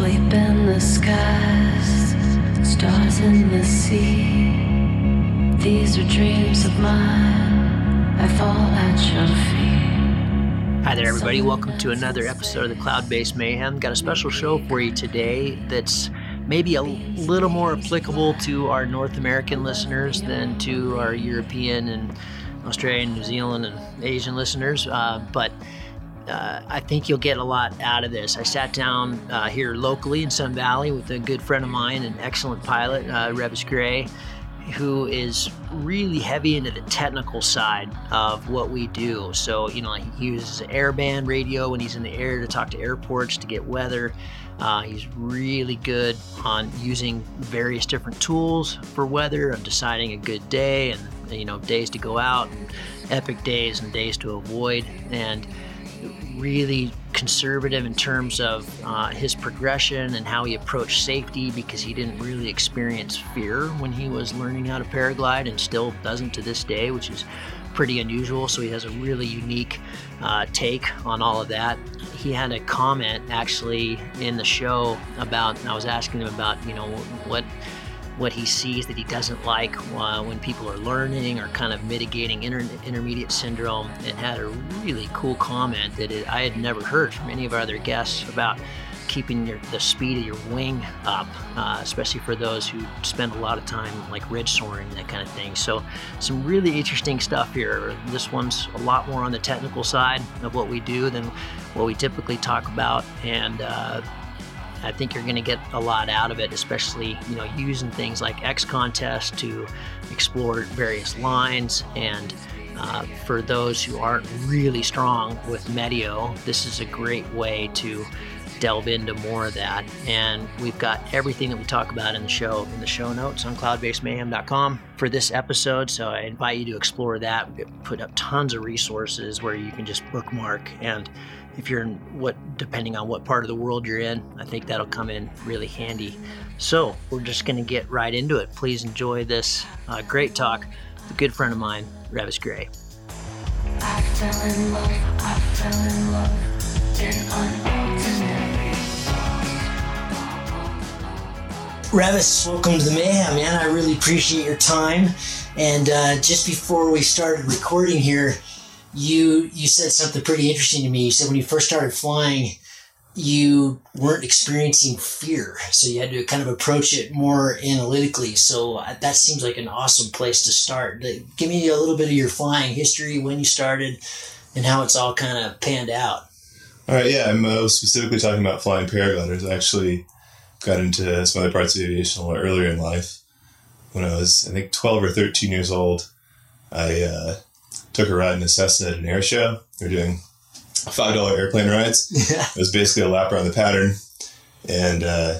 Sleep in the skies, stars in the sea. These are dreams of mine. I fall at your feet. Hi there, everybody. Welcome to another episode of the Cloud Base Mayhem. Got a special show for you today that's maybe a little more applicable to our North American listeners than to our European and Australian, New Zealand, and Asian listeners. Uh, but uh, I think you'll get a lot out of this. I sat down uh, here locally in Sun Valley with a good friend of mine, an excellent pilot, uh, Reavis Gray, who is really heavy into the technical side of what we do. So, you know, he uses airband radio when he's in the air to talk to airports to get weather. Uh, he's really good on using various different tools for weather, of deciding a good day and, you know, days to go out, and epic days and days to avoid. And really conservative in terms of uh, his progression and how he approached safety because he didn't really experience fear when he was learning how to paraglide and still doesn't to this day, which is pretty unusual. So he has a really unique uh, take on all of that. He had a comment actually in the show about, I was asking him about, you know, what what he sees that he doesn't like uh, when people are learning or kind of mitigating inter- intermediate syndrome. and had a really cool comment that it, I had never heard from any of our other guests about keeping your, the speed of your wing up, uh, especially for those who spend a lot of time like ridge soaring, that kind of thing. So, some really interesting stuff here. This one's a lot more on the technical side of what we do than what we typically talk about, and uh, I think you're going to get a lot out of it, especially you know using things like XContest to explore various lines. And uh, for those who aren't really strong with meteo, this is a great way to delve into more of that. And we've got everything that we talk about in the show in the show notes on cloudbasedmayhem.com for this episode. So I invite you to explore that. We put up tons of resources where you can just bookmark and if you're in what depending on what part of the world you're in i think that'll come in really handy so we're just going to get right into it please enjoy this uh, great talk with a good friend of mine reavis gray I fell in love, I fell in love in. Reavis, welcome to the Mayhem, man. I really appreciate your time. And uh, just before we started recording here, you you said something pretty interesting to me. You said when you first started flying, you weren't experiencing fear, so you had to kind of approach it more analytically. So uh, that seems like an awesome place to start. Give me a little bit of your flying history, when you started, and how it's all kind of panned out. All right, yeah, I'm uh, specifically talking about flying paragliders. I actually got into some other parts of aviation a little earlier in life. When I was, I think, 12 or 13 years old, I uh, took a ride in a Cessna at an air show. They were doing $5 airplane rides. Yeah. It was basically a lap around the pattern. And uh,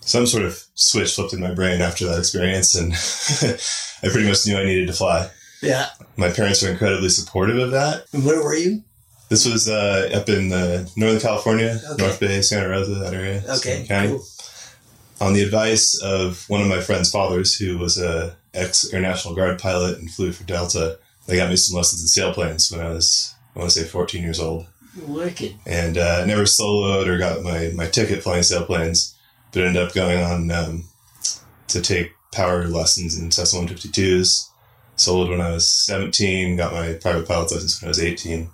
some sort of switch flipped in my brain after that experience. And I pretty much knew I needed to fly. Yeah. My parents were incredibly supportive of that. And where were you? This was uh, up in uh, Northern California, Okay. North Bay, Santa Rosa, that area. Okay. Cool. On the advice of one of my friend's fathers, who was a ex Air National Guard pilot and flew for Delta, they got me some lessons in sailplanes when I was, I want to say, 14 years old. Wicked. And uh, I never soloed or got my, my ticket flying sailplanes, but ended up going on um, to take power lessons in Cessna 152s. Soloed when I was 17, got my private pilot's license when I was 18.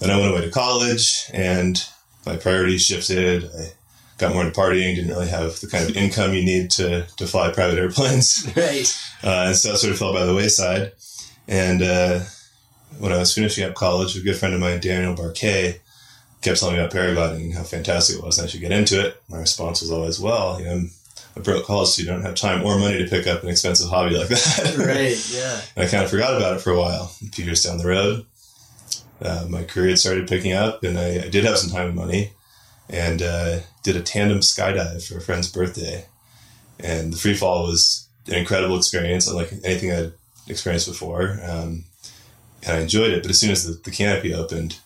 Then I went away to college and my priorities shifted. I got more into partying, didn't really have the kind of income you need to, to fly private airplanes. Right. Uh, and so I sort of fell by the wayside. And uh, when I was finishing up college, a good friend of mine, Daniel Barquet, kept telling me about paragliding and how fantastic it was and I should get into it. My response was always, well, you know, I'm a broke college student, I don't have time or money to pick up an expensive hobby like that. Right. Yeah. And I kind of forgot about it for a while. A few years down the road, uh, my career had started picking up, and I, I did have some time and money, and uh, did a tandem skydive for a friend's birthday. And the free fall was an incredible experience, unlike anything I'd experienced before. Um, and I enjoyed it. But as soon as the, the canopy opened,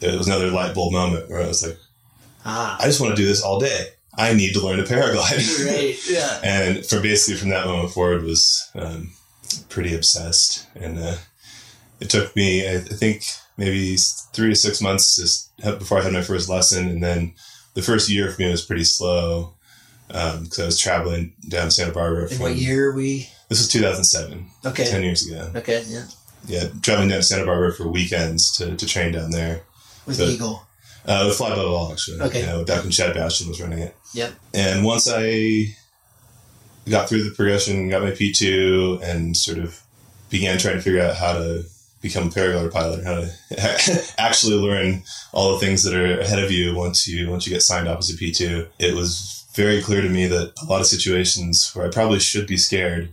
it was another light bulb moment where I was like, Ah. I just want to do this all day. I need to learn to paraglide. Right. Yeah. and for basically from that moment forward was um, pretty obsessed and uh, it took me I, I think maybe three to six months just before i had my first lesson and then the first year for me was pretty slow because I was traveling down to Santa Barbara. From, what year are we? This was 2007, Okay. 10 years ago. Okay, yeah. Yeah, traveling down to Santa Barbara for weekends to, to train down there. With So- Eagle. Uh, with Fly Above All actually. Okay. You know, back when Chad Bastian was running it. Yep. And once I got through the progression, got my P2, and sort of began trying to figure out how to become a paraglider pilot, how to actually learn all the things that are ahead of you once you once you get signed off as a P2, it was very clear to me that a lot of situations where I probably should be scared,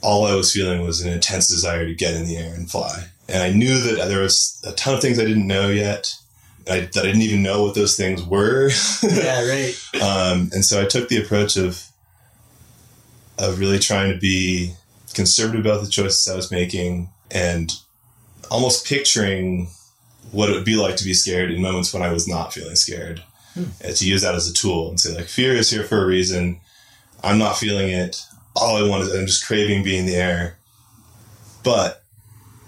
all I was feeling was an intense desire to get in the air and fly. And I knew that there was a ton of things I didn't know yet. I, that I didn't even know what those things were. Yeah, right. um, and so I took the approach of of really trying to be conservative about the choices I was making and almost picturing what it would be like to be scared in moments when I was not feeling scared. And to use that as a tool and say like fear is here for a reason. I'm not feeling it. All I want is I'm just craving being in the air. But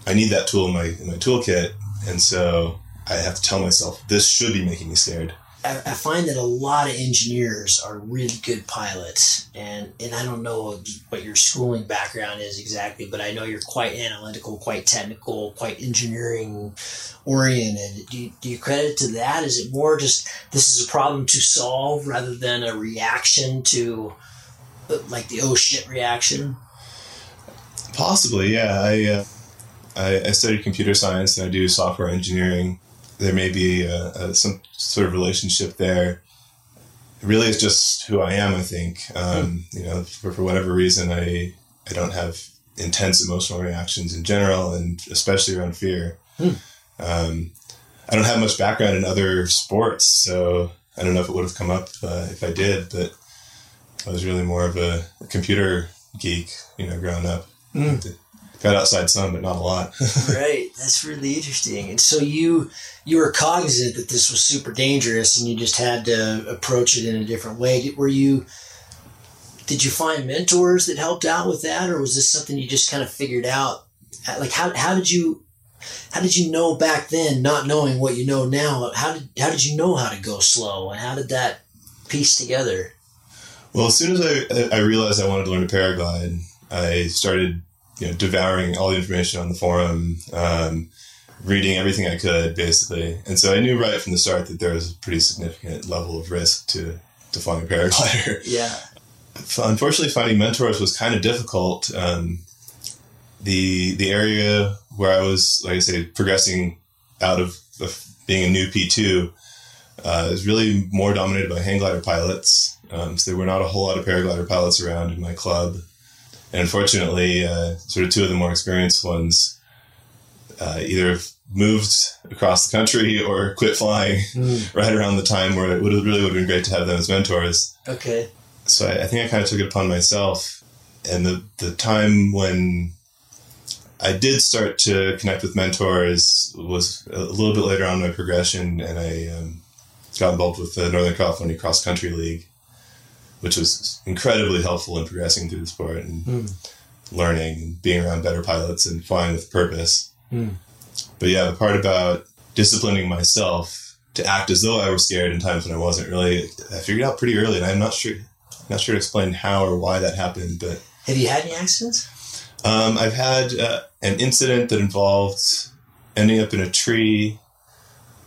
I need that tool in my in my toolkit. And so I have to tell myself this should be making me scared. I, I find that a lot of engineers are really good pilots, and and I don't know what your schooling background is exactly, but I know you're quite analytical, quite technical, quite engineering oriented. Do you, do you credit to that? Is it more just this is a problem to solve rather than a reaction to like the oh shit reaction? Possibly, yeah. I, uh, I I studied computer science and I do software engineering. There may be uh uh some sort of relationship there. Really, it's just who I am. I think. Um, You know, for, for whatever reason, I I don't have intense emotional reactions in general, and especially around fear. Hmm. Um, I don't have much background in other sports, so I don't know if it would have come up uh, if I did. But I was really more of a, computer geek, you know, growing up. Hmm. Got outside some, but not a lot. right that's really interesting and so you you were cognizant that this was super dangerous and you just had to approach it in a different way Did- were you did you find mentors that helped out with that or was this something you just kind of figured out Uh, like how, how did you how did you know back then not knowing what you know now how did how did you know how to go slow and how did that piece together well, as soon as I, I realized I wanted to learn to paraglide, I started you know, devouring all the information on the forum, um, reading everything I could, basically. And so I knew right from the start that there was a pretty significant level of risk to, to flying a paraglider. yeah unfortunately finding mentors was kind of difficult um, the the area where i was like i say progressing out of, of being a new p2 uh, is really more dominated by hang glider pilots um, so there were not a whole lot of paraglider pilots around in my club. And unfortunately uh, sort of two of the more experienced ones uh, either moved across the country or quit flying right around the time where it would have really would have been great to have them as mentors. Okay. So I, I think I kind of took it upon myself. And the, the time when I did start to connect with mentors was a little bit later on in my progression, and I um, got involved with the Northern California Cross Country League, which was incredibly helpful in progressing through the sport and Hmm. learning and being around better pilots and flying with purpose. Hmm. But yeah, the part about disciplining myself to act as though I were scared in times when I wasn't really, I figured out pretty early, and I'm not sure not sure to explain how or why that happened, but have you had any accidents um, I've had uh, an incident that involved ending up in a tree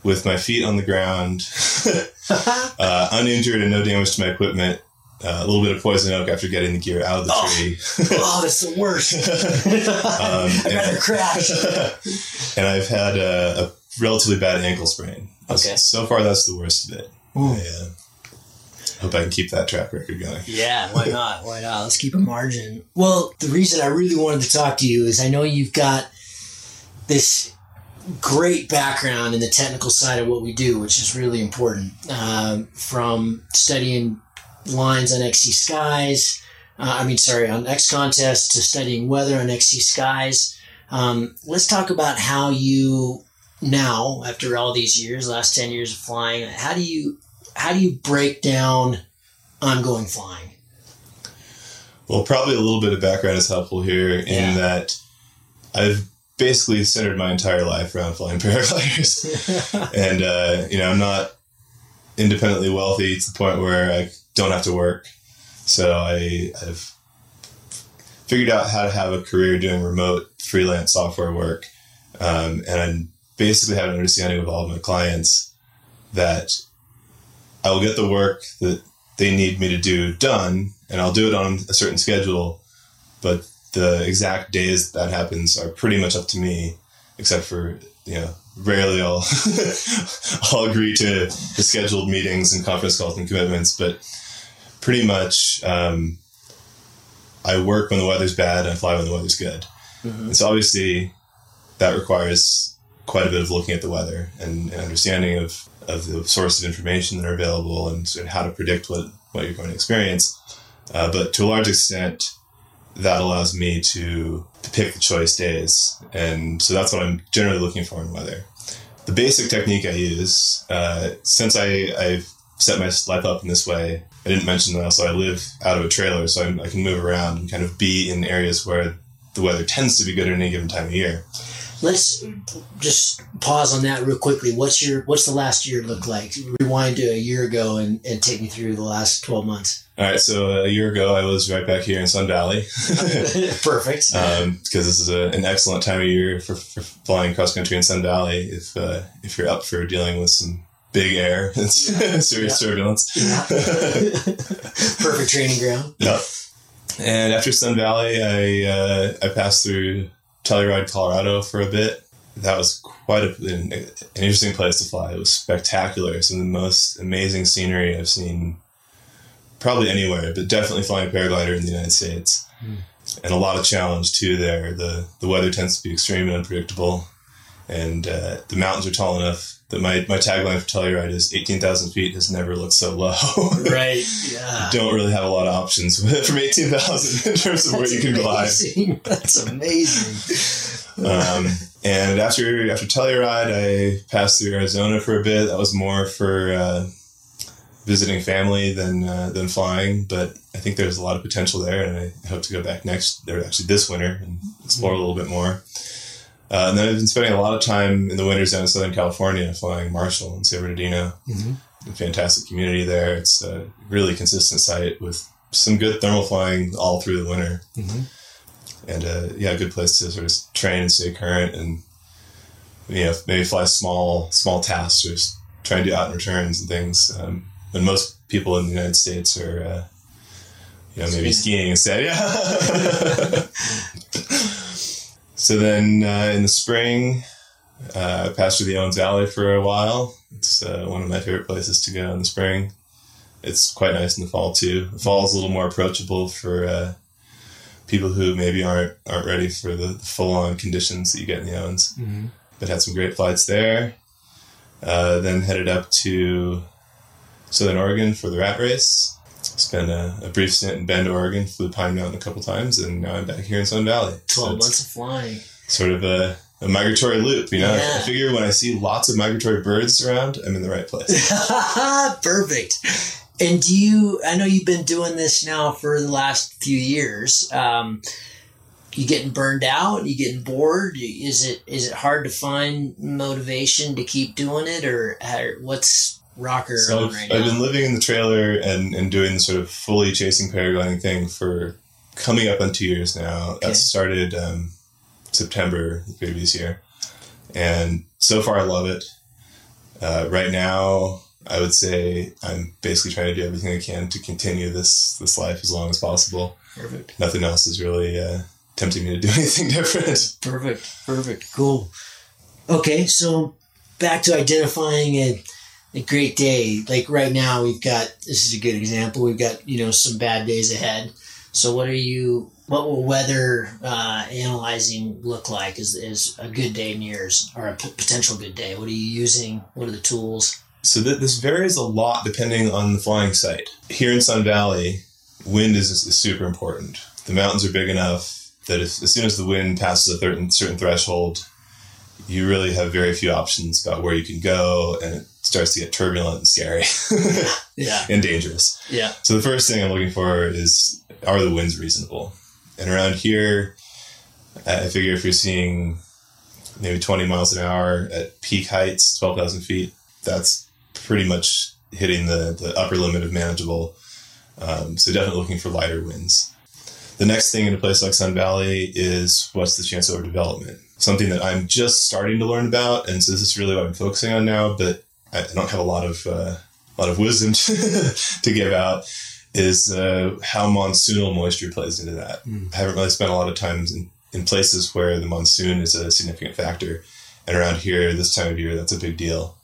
with my feet on the ground, uh, uninjured and no damage to my equipment. Uh, a little bit of poison oak after getting the gear out of the Oh. tree. oh that's the worst Um, i'd rather crash and I've had a, a relatively bad ankle sprain. Okay. So far, that's the worst of it. Ooh. I uh, hope I can keep that track record going. Yeah, why not? Why not? Let's keep a margin. Well, the reason I really wanted to talk to you is I know you've got this great background in the technical side of what we do, which is really important. Um, from studying lines on XC Skies, uh, I mean, sorry, on XContest to studying weather on XC Skies. Um, let's talk about how you now, after all these years, last ten years of flying, how do you how do you break down ongoing flying? Well, probably a little bit of background is helpful here in Yeah. that I've basically centered my entire life around flying paragliders. and, uh, you know, I'm not independently wealthy to the point where I don't have to work. So I, I've figured out how to have a career doing remote freelance software work. Um, and I basically have an understanding with all of my clients that I will get the work that they need me to do done, and I'll do it on a certain schedule. But the exact days that happens are pretty much up to me, except for you know rarely I'll I'll agree to the scheduled meetings and conference calls and commitments, but pretty much um, I work when the weather's bad and I fly when the weather's good. Mm-hmm. And so obviously that requires quite a bit of looking at the weather and, and understanding of, of the source of information that are available and of how to predict what, what you're going to experience. Uh, but to a large extent, that allows me to, to pick the choice days. And so that's what I'm generally looking for in weather. The basic technique I use, uh, since I, I've set my life up in this way, I didn't mention that also I live out of a trailer, so I'm, i can move around and kind of be in areas where the weather tends to be good at any given time of year. Let's just pause on that real quickly. What's your what's the last year look like? Rewind to a year ago and, and take me through the last twelve months. All right, so a year ago I was right back here in Sun Valley. Perfect. Because um, this is a, an excellent time of year for, for flying cross country in Sun Valley. If uh, if you're up for dealing with some big air, it's serious yeah. turbulence. Yeah. Perfect training ground. Yep. And after Sun Valley, I uh, I passed through Telluride, Colorado for a bit. That was quite a, an, an interesting place to fly. It was spectacular. Some of the most amazing scenery I've seen probably anywhere, but definitely flying a paraglider in the United States. Mm. And a lot of challenge too there. The the weather tends to be extremely unpredictable, and uh, the mountains are tall enough that my, my tagline for Telluride is 18,000 feet has never looked so low. right. Yeah. Don't really have a lot of options from 18,000 in terms of where you can amazing. glide. That's amazing. um, and after, after Telluride, I passed through Arizona for a bit. That was more for, uh, visiting family than, uh, than flying, but I think there's a lot of potential there and I hope to go back next, or actually this winter and explore mm-hmm. a little bit more. Uh, and then I've been spending a lot of time in the winters down in Southern California flying Marshall and San Bernardino. Mm-hmm. fantastic community there. It's a really consistent site with some good thermal flying all through the winter. Mm-hmm. And uh, yeah, a good place to sort of train and stay current and you know maybe fly small small tasks or try and do out and returns and things. Um, when most people in the United States are uh, you know maybe skiing instead. Yeah. So then uh, in the spring, uh, through the Owens Valley for a while. It's uh, one of my favorite places to go in the spring. It's quite nice in the fall too. The fall is a little more approachable for uh, people who maybe aren't aren't ready for the, the full on conditions that you get in the Owens. Mm-hmm. But had some great flights there. Uh, then headed up to Southern Oregon for the rat race spent a, a, brief stint in Bend, Oregon, flew Pine Mountain a couple times, and now I'm back here in Sun Valley. Twelve so months of flying. Sort of a, a migratory loop, you know. Yeah. I figure when I see lots of migratory birds around, I'm in the right place. Perfect. And do you? I know you've been doing this now for the last few years. Um, you getting burned out? You getting bored? Is it is it hard to find motivation to keep doing it, or what's rocker so I've, right I've been living in the trailer and, and doing the sort of fully chasing paragliding thing for coming up on two years now. Okay. That started um, September the previous year. And so far, I love it. Uh, right now, I would say I'm basically trying to do everything I can to continue this this life as long as possible. Perfect. Nothing else is really uh, tempting me to do anything different. Perfect. Perfect. Cool. Okay, so back to identifying a a great day. Like right now, we've got this is a good example. We've got you know some bad days ahead. So what are you? What will weather uh, analyzing look like? Is is a good day yours or a p- potential good day? What are you using? What are the tools? So th- this varies a lot depending on the flying site. Here in Sun Valley, wind is, is super important. The mountains are big enough that if, as soon as the wind passes a certain certain threshold, you really have very few options about where you can go, and it starts to get turbulent and scary. yeah. And dangerous. Yeah. So the first thing I'm looking for is are the winds reasonable? And around here, I figure if you're seeing maybe 20 miles an hour at peak heights, 12,000 feet, that's pretty much hitting the, the upper limit of manageable. Um, so definitely looking for lighter winds. The next thing in a place like Sun Valley is what's the chance of overdevelopment? Something that I'm just starting to learn about, and so this is really what I'm focusing on now. But I, I don't have a lot of uh, a lot of wisdom to give out. Is uh, how monsoonal moisture plays into that. Mm. I haven't really spent a lot of time in, in places where the monsoon is a significant factor, and around here this time of year that's a big deal.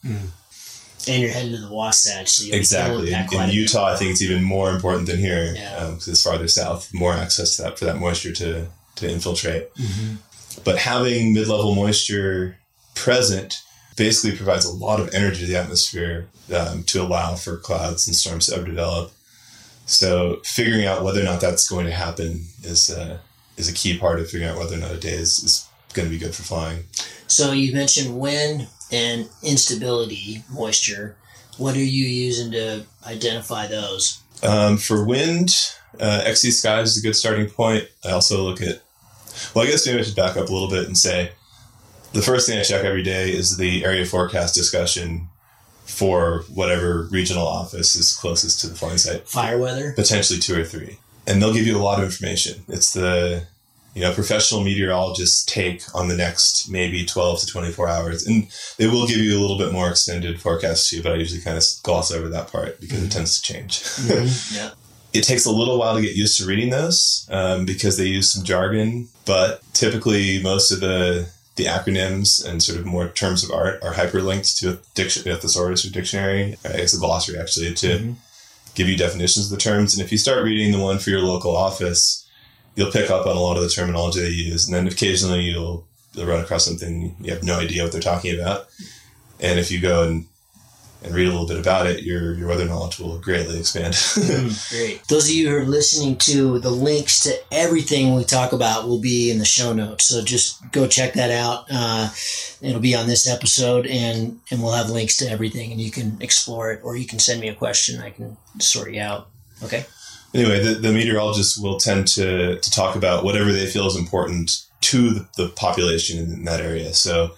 And you're heading to the Wasatch, so you'll Exactly. In, in a bit. Utah, I think it's even more important than here Yeah. because it's farther south, more access to that for that moisture to to infiltrate. Mhm. But having mid level moisture present basically provides a lot of energy to the atmosphere um, to allow for clouds and storms to overdevelop. So figuring out whether or not that's going to happen is uh, is a key part of figuring out whether or not a day is, is going to be good for flying. So you mentioned wind and instability, moisture. What are you using to identify those? Um, for wind, uh, XC skies is a good starting point. I also look at, well, I guess maybe I should back up a little bit and say the first thing I check every day is the area forecast discussion for whatever regional office is closest to the flying site, Fire weather? potentially two or three. And they'll give you a lot of information. It's the, you know, professional meteorologists' take on the next maybe 12 to 24 hours. And they will give you a little bit more extended forecast too, but I usually kind of gloss over that part because it mm-hmm. tends to change. Mm-hmm. Yeah. It takes a little while to get used to reading those um, because they use some jargon, but typically most of the the acronyms and sort of more terms of art are hyperlinked to a, diction, a thesaurus or dictionary, I guess a glossary actually, to Mhm. give you definitions of the terms. And if you start reading the one for your local office, you'll pick up on a lot of the terminology they use, and then occasionally you'll you'll run across something you have no idea what they're talking about. And if you go and and read a little bit about it, your your weather knowledge will greatly expand. Great. Those of you who are listening to the links to everything we talk about will be in the show notes. So just go check that out. Uh, it'll be on this episode, and and we'll have links to everything, and you can explore it, or you can send me a question. I can sort you out. Okay. anyway, the, the meteorologists will tend to, to talk about whatever they feel is important to the, the population in, in that area. So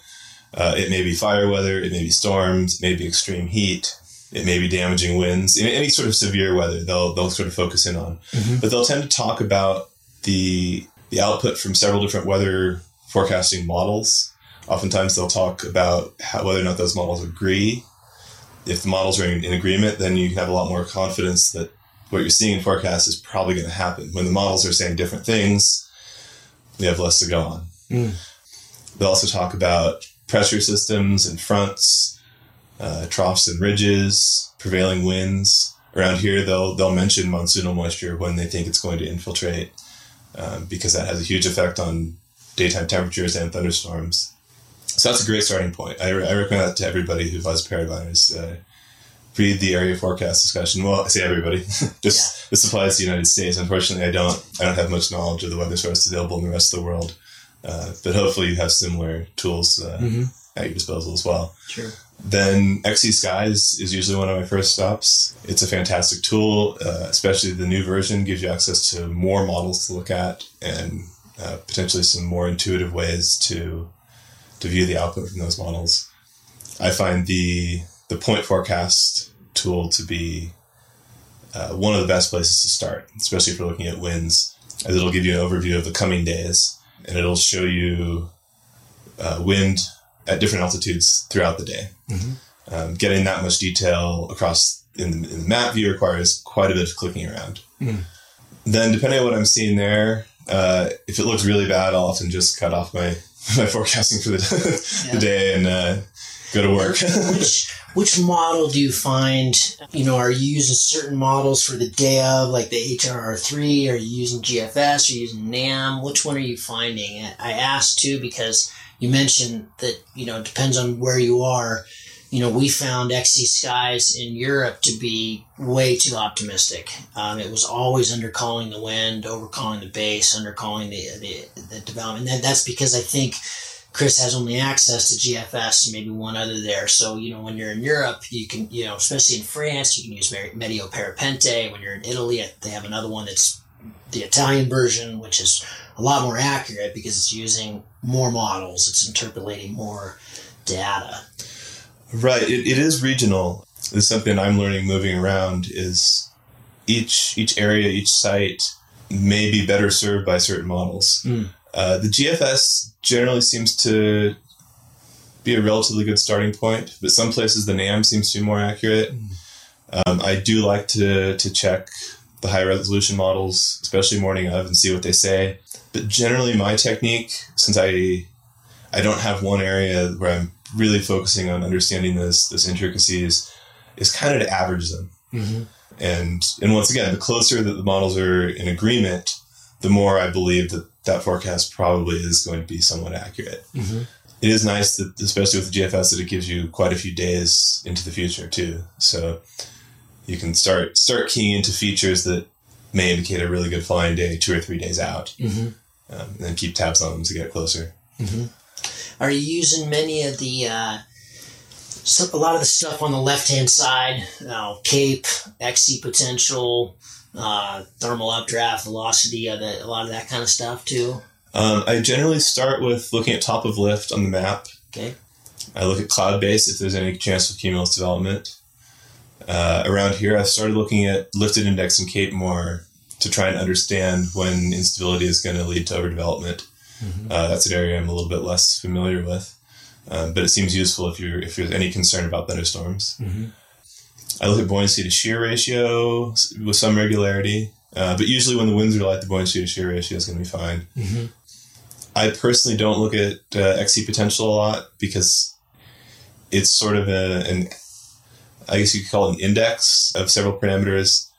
uh, it may be fire weather, it may be storms, it may be extreme heat, it may be damaging winds, any, sort of severe weather they'll, they'll sort of focus in on. Mhm. But they'll tend to talk about the, the output from several different weather forecasting models. Oftentimes they'll talk about how, whether or not those models agree. If the models are in, in agreement, then you have a lot more confidence that what you're seeing in forecast is probably going to happen. When the models are saying different things, we have less to go on. Mm. They'll also talk about pressure systems and fronts, uh, troughs and ridges, prevailing winds. Around here, they'll they'll mention monsoonal moisture when they think it's going to infiltrate, um, because that has a huge effect on daytime temperatures and thunderstorms. So that's a great starting point. I, re- I recommend that to everybody who flies paragliders. Uh, read the area forecast discussion. Well, I say everybody. this this applies to the United States. Unfortunately, I don't I don't have much knowledge of the weather source available in the rest of the world. Uh, but hopefully, you have similar tools uh, Mhm. at your disposal as well. Sure. Then XC Skies is usually one of my first stops. It's a fantastic tool, uh, especially the new version gives you access to more models to look at and uh, potentially some more intuitive ways to to view the output from those models. I find the the point forecast tool to be uh, one of the best places to start, especially if you're looking at winds, as it'll give you an overview of the coming days and it'll show you uh, wind at different altitudes throughout the day. Mhm. Um, getting that much detail across in the, in the map view requires quite a bit of clicking around. Mm. Then, depending on what I'm seeing there, uh, if it looks really bad, I'll often just cut off my, my forecasting for the, Yeah. the day and uh, go to work. which which model do you find you know are you using certain models for the day of like the hrr3 are you using gfs are you using nam which one are you finding? I asked too because you mentioned that you know it depends on where you are. You know we found xc skies in europe to be way too optimistic. Um, it was always undercalling the wind overcalling the base undercalling the, the, the development. And that's because i think Chris has only access to GFS and maybe one other there. So, you know, when you're in Europe, you can, you know, especially in France, you can use Meteo Parapente. When you're in Italy, they have another one that's the Italian version, which is a lot more accurate because it's using more models, it's interpolating more data. Right. It, it is regional. is something I'm learning moving around is each each area, each site may be better served by certain models. Mm. Uh, the GFS generally seems to be a relatively good starting point, but some places the NAM seems to be more accurate. Um, I do like to to check the high resolution models, especially morning of, and see what they say. But generally, my technique, since I I don't have one area where I'm really focusing on understanding this this intricacies, is kind of to average them. Mm-hmm. And and once again, the closer that the models are in agreement, the more I believe that that forecast probably is going to be somewhat accurate. Mm-hmm. It is nice that, especially with the GFS, that it gives you quite a few days into the future too. So you can start start keying into features that may indicate a really good flying day two or three days out, Mm-hmm. um, and then keep tabs on them to get closer. Are you using many of the uh, some, a lot of the stuff on the left hand side? Uh, Cape, XC potential, uh, thermal updraft, velocity, uh, the, a lot of that kind of stuff too. Um, I generally start with looking at top of lift on the map. Okay. I look at cloud base if there's any chance of cumulus development. Uh, around here, I've started looking at lifted index and cape more to try and understand when instability is going to lead to overdevelopment. Uh, that's an area I'm a little bit less familiar with, um, but it seems useful if you're if there's any concern about thunderstorms. Mhm. I look at buoyancy to shear ratio with some regularity, uh, but usually when the winds are light, the buoyancy to shear ratio is going to be fine. Mm-hmm. I personally don't look at uh, XC potential a lot because it's sort of a, an, I guess you could call it an index of several parameters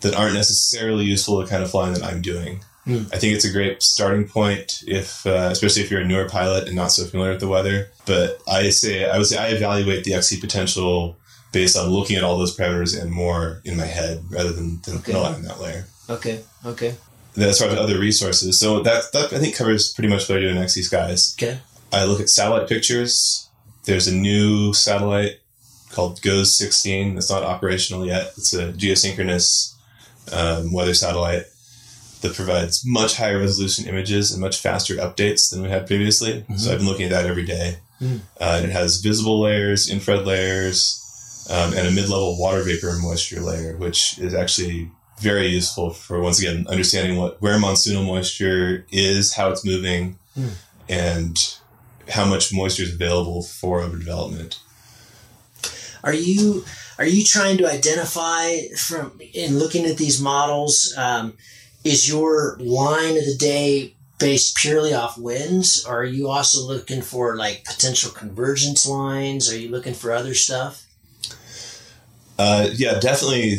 that aren't necessarily useful to the kind of flying that I'm doing. Hmm. I think it's a great starting point if, uh, especially if you're a newer pilot and not so familiar with the weather. But I say, I would say I evaluate the XC potential based on looking at all those parameters and more in my head rather than, than Okay. on that layer Okay. Okay. then as far as other resources. So that, that I think covers pretty much what I do in XC Skies. Okay. I look at satellite pictures. There's a new satellite called GOES 16 that's not operational yet. It's a geosynchronous um, weather satellite that provides much higher resolution images and much faster updates than we had previously. So I've been looking at that every day. Mm. Uh, and it has visible layers, infrared layers, um, and a mid-level water vapor moisture layer, which is actually very useful for once again understanding what where monsoonal moisture is, how it's moving, Hmm. and how much moisture is available for overdevelopment. Are you are you trying to identify from in looking at these models? Um, is your line of the day based purely off winds, or are you also looking for like potential convergence lines? Are you looking for other stuff? Uh, yeah, definitely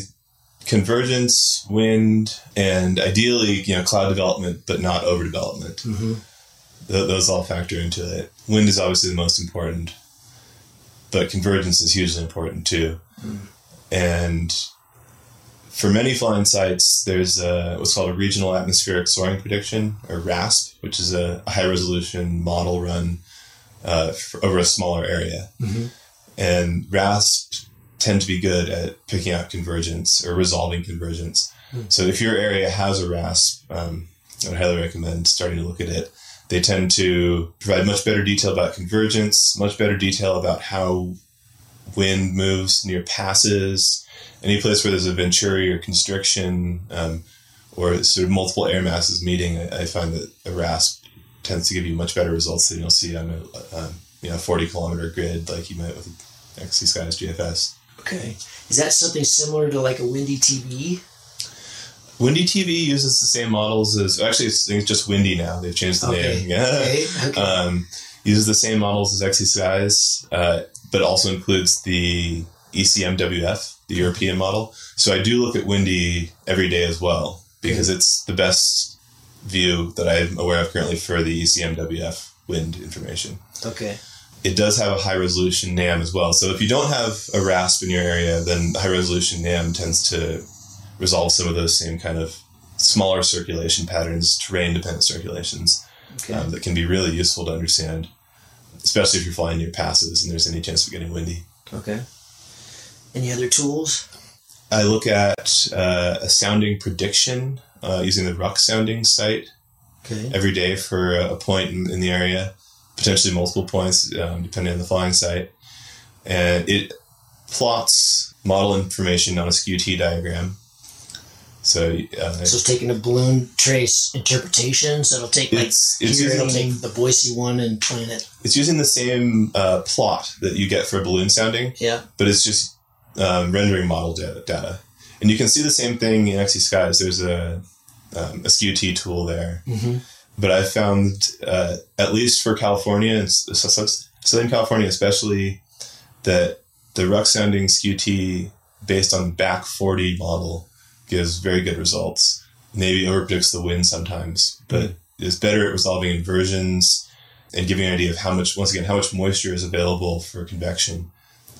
convergence, wind, and ideally, you know, cloud development, but not overdevelopment. Mm-hmm. Th- those all factor into it. Wind is obviously the most important, but convergence is hugely important too. And for many flying sites, there's a, what's called a regional atmospheric soaring prediction, or RASP, which is a, high resolution model run uh, over a smaller area. Mhm. And RASP tend to be good at picking out convergence or resolving convergence. So if your area has a RASP, um, I would highly recommend starting to look at it. They tend to provide much better detail about convergence, much better detail about how wind moves near passes, any place where there's a venturi or constriction, um, or sort of multiple air masses meeting. I, I find that a RASP tends to give you much better results than you'll see on a um, you know 40 kilometer grid like you might with XC Skies GFS. Okay. Is that something similar to like a windy TV? Windy TV uses the same models as actually it's, it's just Windy now. They've changed the Okay. name. Yeah. Okay. Okay. um, uses the same models as XC Skies, uh, but also includes the ECMWF, the European model. So I do look at Windy every day as well because it's the best view that I'm aware of currently for the ECMWF wind information. okay. It does have a high resolution NAM as well. So if you don't have a RASP in your area, then high resolution NAM tends to resolve some of those same kind of smaller circulation patterns, terrain dependent circulations Okay. um, that can be really useful to understand, especially if you're flying near passes and there's any chance of getting windy. okay. Any other tools? I look at uh, a sounding prediction uh, using the RUC sounding site Okay. every day for a, point in, in the area, potentially multiple points um, depending on the flying site. And it plots model information on a skew T diagram. So, uh, So it's taking a balloon trace interpretation. So it'll take like it's it's here it'll using, take the Boise one and plan it. it's using the same uh, plot that you get for a balloon sounding, Yeah. but it's just um, rendering model data, data. And you can see the same thing in XC Skies. There's a, um, a skew T tool there. Mm-hmm. But I found, uh, at least for California, and Southern California especially, that the Rux sounding skew T based on Bak40 model gives very good results. Maybe overpredicts the wind sometimes, but is better at resolving inversions and giving an idea of how much, once again, how much moisture is available for convection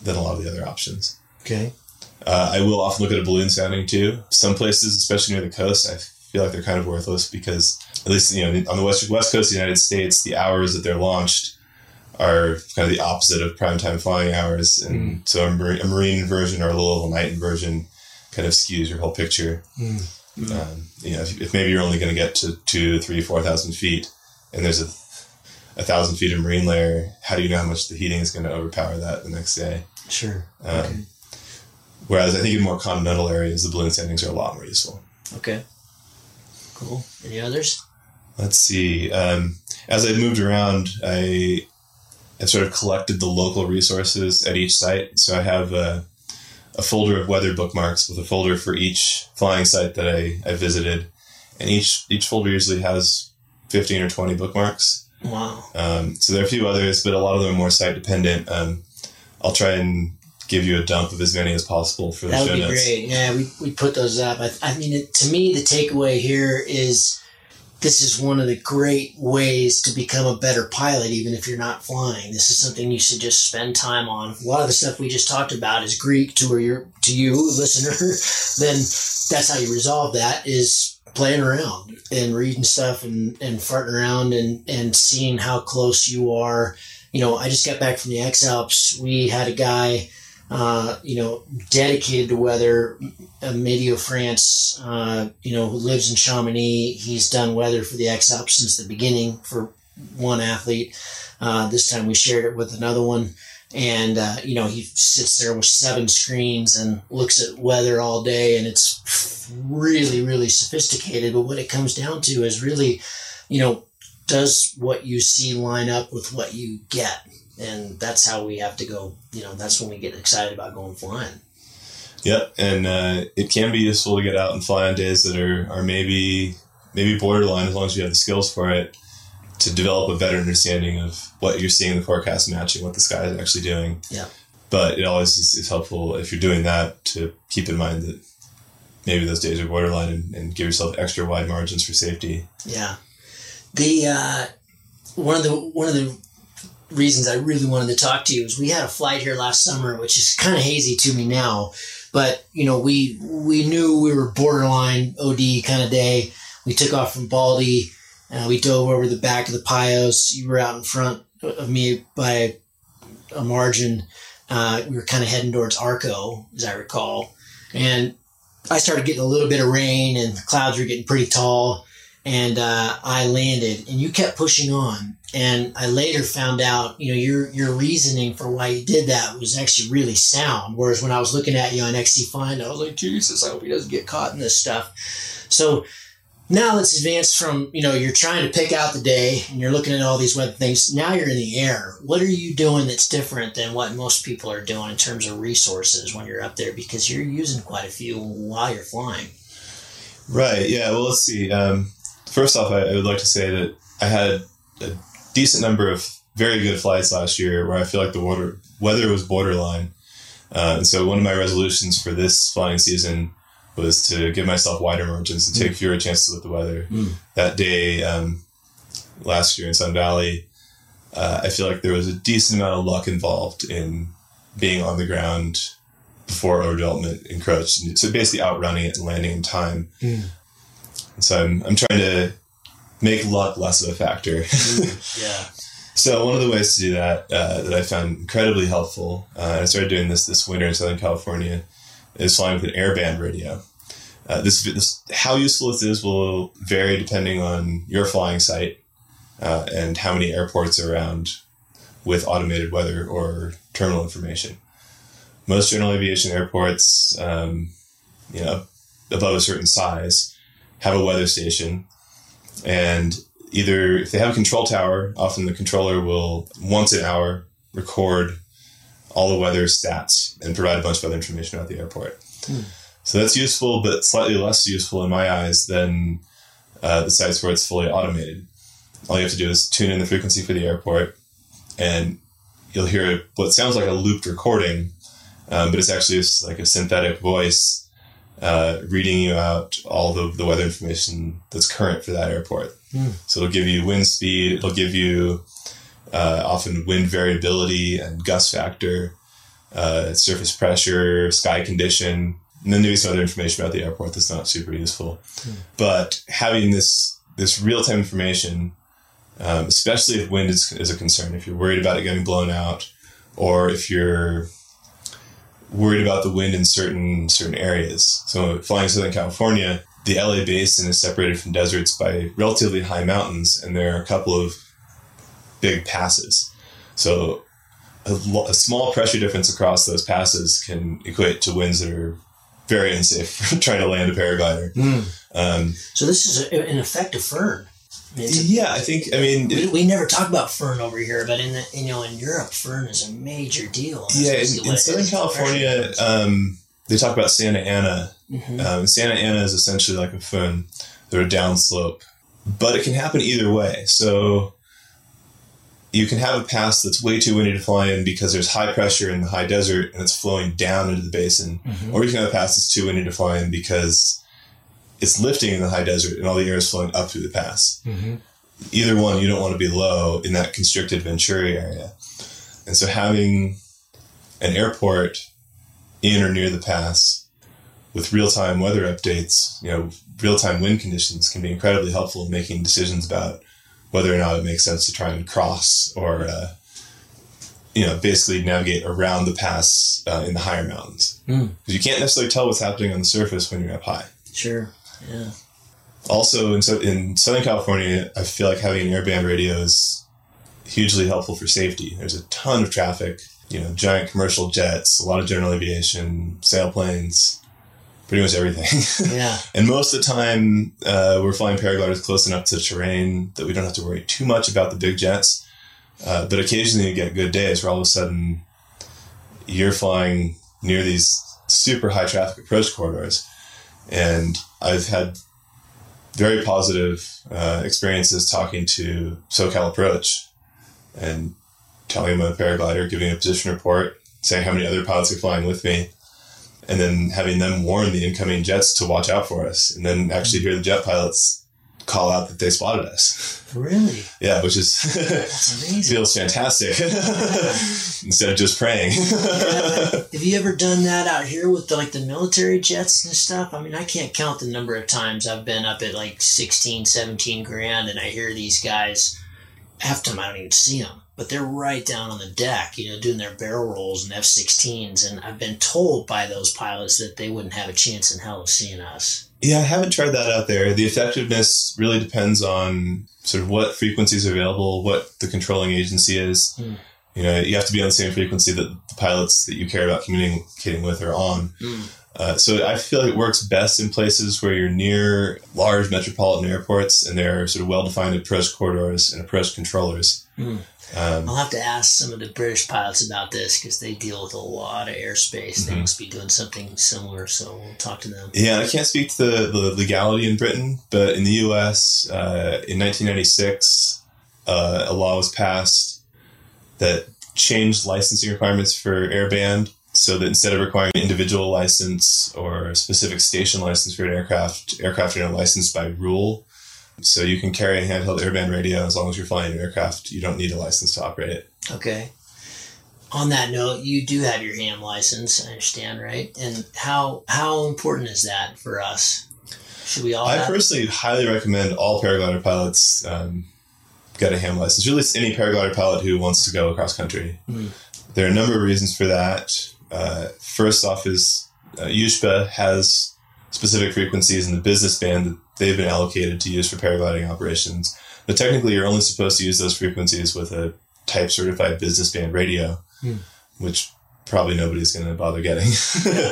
than a lot of the other options. Okay. Uh, I will often look at a balloon sounding too. Some places, especially near the coast, I feel like they're kind of worthless because at least you know on the west west coast of the United States, the hours that they're launched are kind of the opposite of prime time flying hours, and so a marine, a marine inversion or a level night inversion kind of skews your whole picture. Mm. Um, you know, if, if maybe you're only going to get to two, three, four thousand feet, and there's a a thousand feet of marine layer, how do you know how much the heating is going to overpower that the next day? Sure. Um, okay. Whereas I think in more continental areas, the balloon soundings are a lot more useful. Okay. Cool. Any others? Let's see. Um, as I moved around, I, I sort of collected the local resources at each site. So I have a, a folder of weather bookmarks with a folder for each flying site that I, I visited. And each, each folder usually has 15 or 20 bookmarks. Wow. Um, so there are a few others, but a lot of them are more site dependent. Um, I'll try and give you a dump of as many as possible for the That show would be notes. great. Yeah, we, we put those up. I, I mean, it, to me, the takeaway here is this is one of the great ways to become a better pilot, even if you're not flying. This is something you should just spend time on. A lot of the stuff we just talked about is Greek to your to you, listener. then that's how you resolve that is playing around and reading stuff and, and farting around and, and seeing how close you are. You know, I just got back from the X Alps. We had a guy uh, you know, dedicated to weather. Uh, Météo France, uh, you know, who lives in Chamonix. He's done weather for the X Alps since the beginning for one athlete. Uh, this time we shared it with another one. And, uh, you know, he sits there with seven screens and looks at weather all day, and it's really, really sophisticated. But what it comes down to is really, you know, does what you see line up with what you get? And that's how we have to go. You know, that's when we get excited about going flying. Yep, and uh, it can be useful to get out and fly on days that are, are maybe maybe borderline as long as you have the skills for it to develop a better understanding of what you're seeing in the forecast matching what the sky is actually doing. Yeah. But it always is, is helpful if you're doing that to keep in mind that maybe those days are borderline and, and give yourself extra wide margins for safety. Yeah. The uh, one of the one of the reasons I really wanted to talk to you is we had a flight here last summer, which is kind of hazy to me now. But you know, we we knew we were borderline OD kind of day. We took off from Baldy. Uh, we dove over the back of the Pios. You were out in front of me by a margin. Uh, we were kind of heading towards Arco, as I recall, and I started getting a little bit of rain, and the clouds were getting pretty tall and uh, I landed, and you kept pushing on. And I later found out, you know, your your reasoning for why you did that was actually really sound. Whereas when I was looking at you on XC Find, I was like, Jesus, I hope he doesn't get caught in this stuff. So now let's advance from, you know, you're trying to pick out the day, and you're looking at all these weather things. Now you're in the air. What are you doing that's different than what most people are doing in terms of resources when you're up there? Because you're using quite a few while you're flying. Right. Yeah. Well, let's see. Um, first off, I, I would like to say that I had a decent number of very good flights last year where I feel like the water, weather was borderline. Uh, and so one of my resolutions for this flying season was to give myself wider margins and take fewer chances with the weather. Mm. That day um, last year in Sun Valley, uh, I feel like there was a decent amount of luck involved in being on the ground before overdevelopment encroached. So basically outrunning it and landing in time. Mm. And so I'm, I'm trying to make luck less of a factor. yeah. so one of the ways to do that uh, that I found incredibly helpful, uh, I started doing this this winter in Southern California, is flying with an airband radio. Uh, this, this how useful this is will vary depending on your flying site uh, and how many airports are around with automated weather or terminal information. most general aviation airports, um, you know, above a certain size, have a weather station, and either if they have a control tower, often the controller will once an hour record all the weather stats and provide a bunch of other information about the airport. So that's useful, but slightly less useful in my eyes than uh, the sites where it's fully automated. All you have to do is tune in the frequency for the airport, and you'll hear what sounds like a looped recording, um, but it's actually like a synthetic voice uh, reading you out all the, the weather information that's current for that airport. So it'll give you wind speed, it'll give you uh, often wind variability and gust factor, uh, surface pressure, sky condition, and then maybe some other information about the airport that's not super useful. But having this this real time information, um, especially if wind is, is a concern, if you're worried about it getting blown out, or if you're worried about the wind in certain certain areas. So flying Southern California, the LA basin is separated from deserts by relatively high mountains, and there are a couple of big passes. So a, lo- a small pressure difference across those passes can equate to winds that are very unsafe for trying to land a paraglider. Um, So this is a, in effect a foehn. I mean, it's yeah, I think. I mean, we, we never talk about foehn over here, but in the you know in Europe, foehn is a major deal. Yeah, in, in Southern. California, um, they talk about Santa Ana. Mhm. Um, Santa Ana is essentially like a foehn. They're a downslope, but it can happen either way. So you can have a pass that's way too windy to fly in because there's high pressure in the high desert and it's flowing down into the basin, Mhm. or you can have a pass that's too windy to fly in because it's lifting in the high desert and all the air is flowing up through the pass. Mhm. Either one, you don't want to be low in that constricted Venturi area. And so having an airport in or near the pass with real-time weather updates, you know, real-time wind conditions can be incredibly helpful in making decisions about whether or not it makes sense to try and cross or, uh, you know, basically navigate around the pass uh, in the higher mountains. Hmm. Because you can't necessarily tell what's happening on the surface when you're up high. Sure. Yeah. Also, in, so- in Southern California, I feel like having an airband radio is hugely helpful for safety. There's a ton of traffic, you know, giant commercial jets, a lot of general aviation, sailplanes, pretty much everything. Yeah. and most of the time, uh, we're flying paragliders close enough to terrain that we don't have to worry too much about the big jets. Uh, but occasionally you get good days where all of a sudden you're flying near these super high traffic approach corridors. And I've had very positive uh, experiences talking to SoCal Approach and telling them I'm a paraglider, giving a position report, saying how many other pilots are flying with me, and then having them warn the incoming jets to watch out for us, and then actually hear the jet pilots call out that they spotted us. Really? Yeah, which is feels fantastic instead of just praying. Yeah, Have you ever done that out here with the, like the military jets and stuff? I mean, I can't count the number of times I've been up at like 16, 17 grand and I hear these guys. Half time I don't even see them, but they're right down on the deck, you know, doing their barrel rolls and F 16s. And I've been told by those pilots that they wouldn't have a chance in hell of seeing us. Yeah, I haven't tried that out there. The effectiveness really depends on sort of what frequencies are available, what the controlling agency is. Hmm. You know, you have to be on the same frequency that the pilots that you care about communicating with are on. Uh, so I feel like it works best in places where you're near large metropolitan airports and there are sort of well-defined approach corridors and approach controllers. Hmm. Um, I'll have to ask some of the British pilots about this because they deal with a lot of airspace. They Mhm. must be doing something similar, so we'll talk to them. Yeah, I can't speak to the, the legality in Britain, but in the U.S., uh, in 1996, uh, a law was passed that changed licensing requirements for airband so that instead of requiring an individual license or a specific station license for an aircraft, aircraft are now licensed by rule. So you can carry a handheld airband radio as long as you're flying an aircraft. You don't need a license to operate it. Okay. On that note, you do have your ham license, I understand, right? And how how important is that for us? Should we all I have personally highly recommend all paraglider pilots um, get a ham license. Really, any paraglider pilot who wants to go across country. Hmm. There are a number of reasons for that. Uh, first off, is uh, USHPA has specific frequencies in the business band that they've been allocated to use for paragliding operations. But technically, you're only supposed to use those frequencies with a type certified business band radio, Hmm. which probably nobody's going to bother getting. yeah.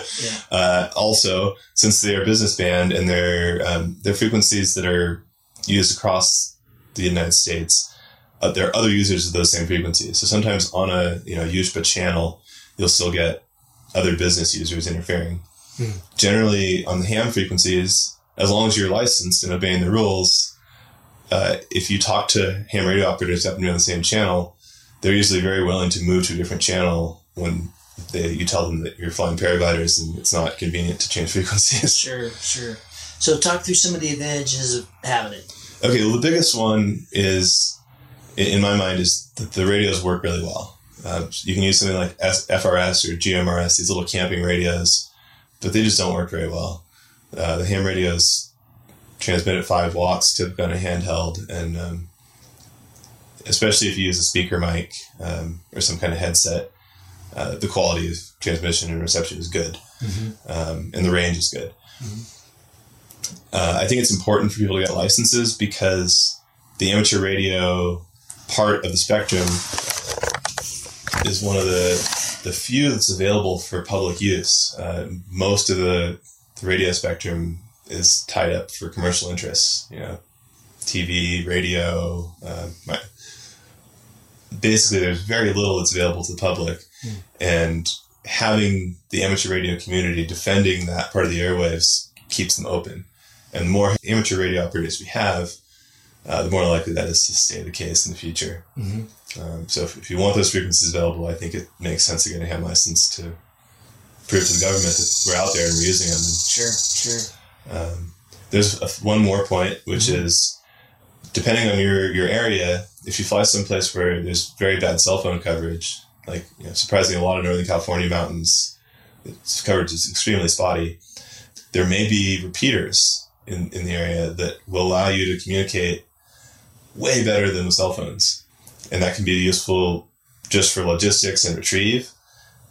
Uh, also, since they are business band and they're um, they're frequencies that are used across the United States, uh, there are other users of those same frequencies. So sometimes on a you know USHPA channel, you'll still get other business users interfering. Hmm. Generally, on the ham frequencies, as long as you're licensed and obeying the rules, uh, if you talk to ham radio operators that happen to be on the same channel, they're usually very willing to move to a different channel when they, you tell them that you're flying paragliders and it's not convenient to change frequencies. Sure, sure. So talk through some of the advantages of having it. Okay, well, the biggest one is, in in my mind, is that the radios work really well. Uh, you can use something like S- FRS or GMRS, these little camping radios, but they just don't work very well. Uh, the ham radios transmit at five watts, typically on a handheld, and um, especially if you use a speaker mic um, or some kind of headset, uh, the quality of transmission and reception is good, um, and the range is good. Uh, I think it's important for people to get licenses because the amateur radio part of the spectrum is one of the the few that's available for public use. Uh, most of the, the radio spectrum is tied up for commercial interests. You know, TV, radio. Uh, my, basically, there's very little that's available to the public, and having the amateur radio community defending that part of the airwaves keeps them open. And the more amateur radio operators we have, uh, the more likely that is to stay the case in the future. Mhm. Um, so if, if you want those frequencies available, I think it makes sense to get a ham license to prove to the government that we're out there and we're using them. Sure, sure. Um, there's a, one more point, which Mhm. is depending on your, your area, if you fly someplace where there's very bad cell phone coverage, like you know, surprisingly a lot of Northern California mountains, its coverage is extremely spotty. There may be repeaters in, in the area that will allow you to communicate way better than the cell phones. And that can be useful just for logistics and retrieve,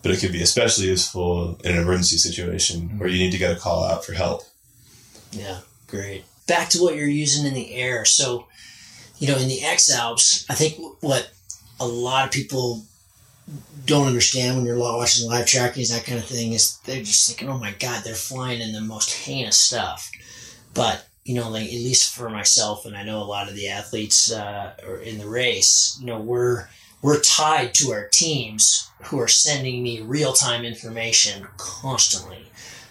but it could be especially useful in an emergency situation mm-hmm. where you need to get a call out for help. Yeah, great. Back to what you're using in the air. So, you know, in the X Alps, I think what a lot of people don't understand when you're watching live tracking is that kind of thing is they're just thinking, oh my God, they're flying in the most heinous stuff. But, you know, like at least for myself, and I know a lot of the athletes uh, are in the race, you know, we're we're tied to our teams who are sending me real time information constantly.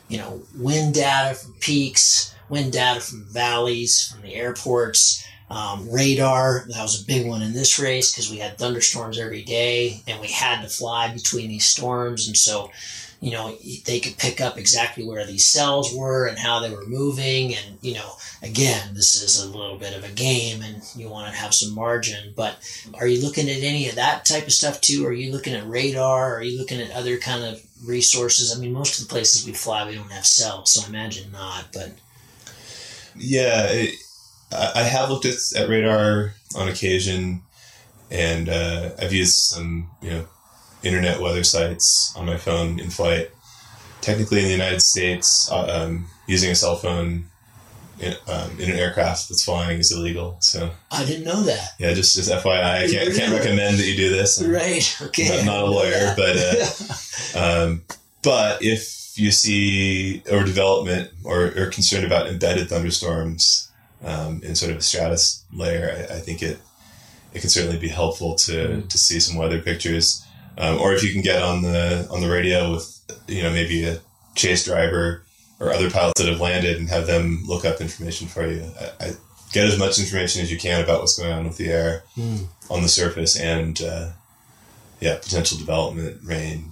You know, wind data from peaks, wind data from valleys, from the airports, um, radar. That was a big one in this race because we had thunderstorms every day and we had to fly between these storms. And so, you know, they could pick up exactly where these cells were and how they were moving. And, you know, again, this is a little bit of a game and you want to have some margin. But are you looking at any of that type of stuff too? Are you looking at radar? Are you looking at other kind of resources? I mean, most of the places we fly, we don't have cells, so I imagine not. But Yeah, it, I have looked at, at radar on occasion, and uh, I've used some you know internet weather sites on my phone in flight. Technically, in the United States, uh, um, using a cell phone in, um, in an aircraft that's flying is illegal. So I didn't know that. yeah, just just FYI, I can't, I can't recommend that you do this. I'm Right. Okay. not, not a lawyer, but uh, um, but if you see overdevelopment or are concerned about embedded thunderstorms um, in sort of a stratus layer, I, I think it it can certainly be helpful to to see some weather pictures, um, or if you can get on the on the radio with you know maybe a chase driver or other pilots that have landed and have them look up information for you. I, I get as much information as you can about what's going on with the air Hmm. on the surface and uh, yeah, potential development, rain.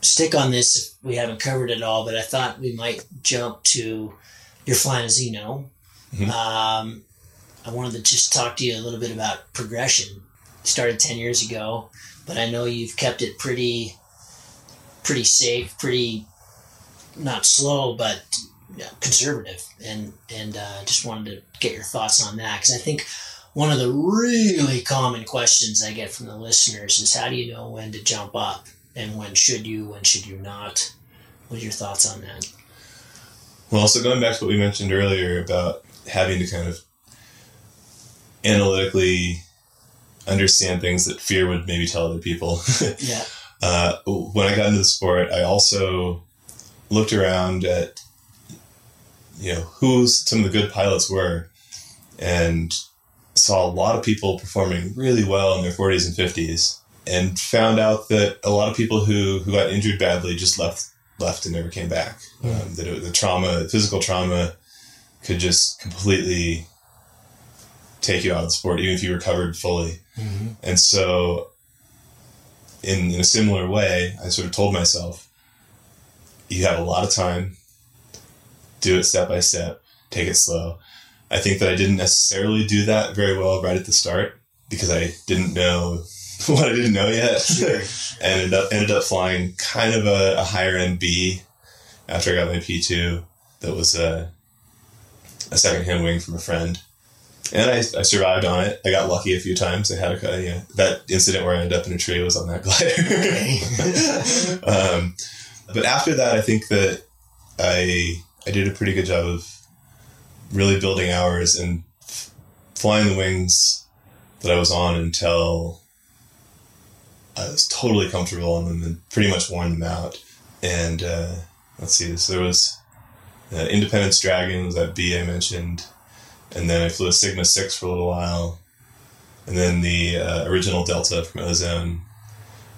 Stick on this we haven't covered it all, but I thought we might jump to you're flying a Zeno. Mhm. Um, I wanted to just talk to you a little bit about progression. Started ten years ago, but I know you've kept it pretty, pretty safe, pretty not slow, but conservative, and and uh, just wanted to get your thoughts on that because I think one of the really common questions I get from the listeners is how do you know when to jump up and when should you, when should you not? What are your thoughts on that? Well, so going back to what we mentioned earlier about having to kind of analytically understand things that fear would maybe tell other people. Yeah. uh, when I got into the sport, I also looked around at you know who some of the good pilots were, and saw a lot of people performing really well in their 40s and 50s, and found out that a lot of people who who got injured badly just left left and never came back. Um, that it, the trauma, physical trauma, could just completely take you out of the sport, even if you recovered fully. Mm-hmm. And so, in, in a similar way, I sort of told myself, you have a lot of time, do it step by step, take it slow. I think that I didn't necessarily do that very well right at the start because I didn't know what I didn't know yet. Sure. and ended up, ended up flying kind of a, a higher end B after I got my P2 that was a, a second hand wing from a friend and I, I survived on it. I got lucky a few times. I had a yeah, that incident where I ended up in a tree was on that glider. um, but after that, I think that I I did a pretty good job of really building hours and f- flying the wings that I was on until I was totally comfortable on them and pretty much worn them out. And uh, let's see, so there was uh, Independence Dragon was that B I mentioned and then I flew a Sigma Six for a little while, and then the uh, original Delta from Ozone,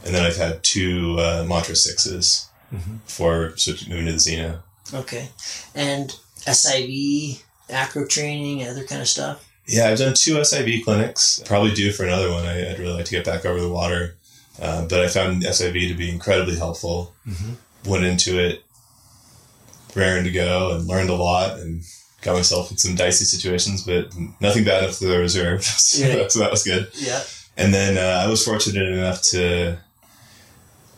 and then I've had two uh, Mantra 6s Mhm. before switching moving to the Zeno. Okay. And SIV, acro training, and other kind of stuff? Yeah, I've done two SIV clinics. Probably due for another one. I, I'd really like to get back over the water, uh, but I found SIV to be incredibly helpful. Mm-hmm. Went into it raring to go and learned a lot and got myself in some dicey situations, but nothing bad enough for the reserve. so, Yeah. so that was good. Yeah. And then uh, I was fortunate enough to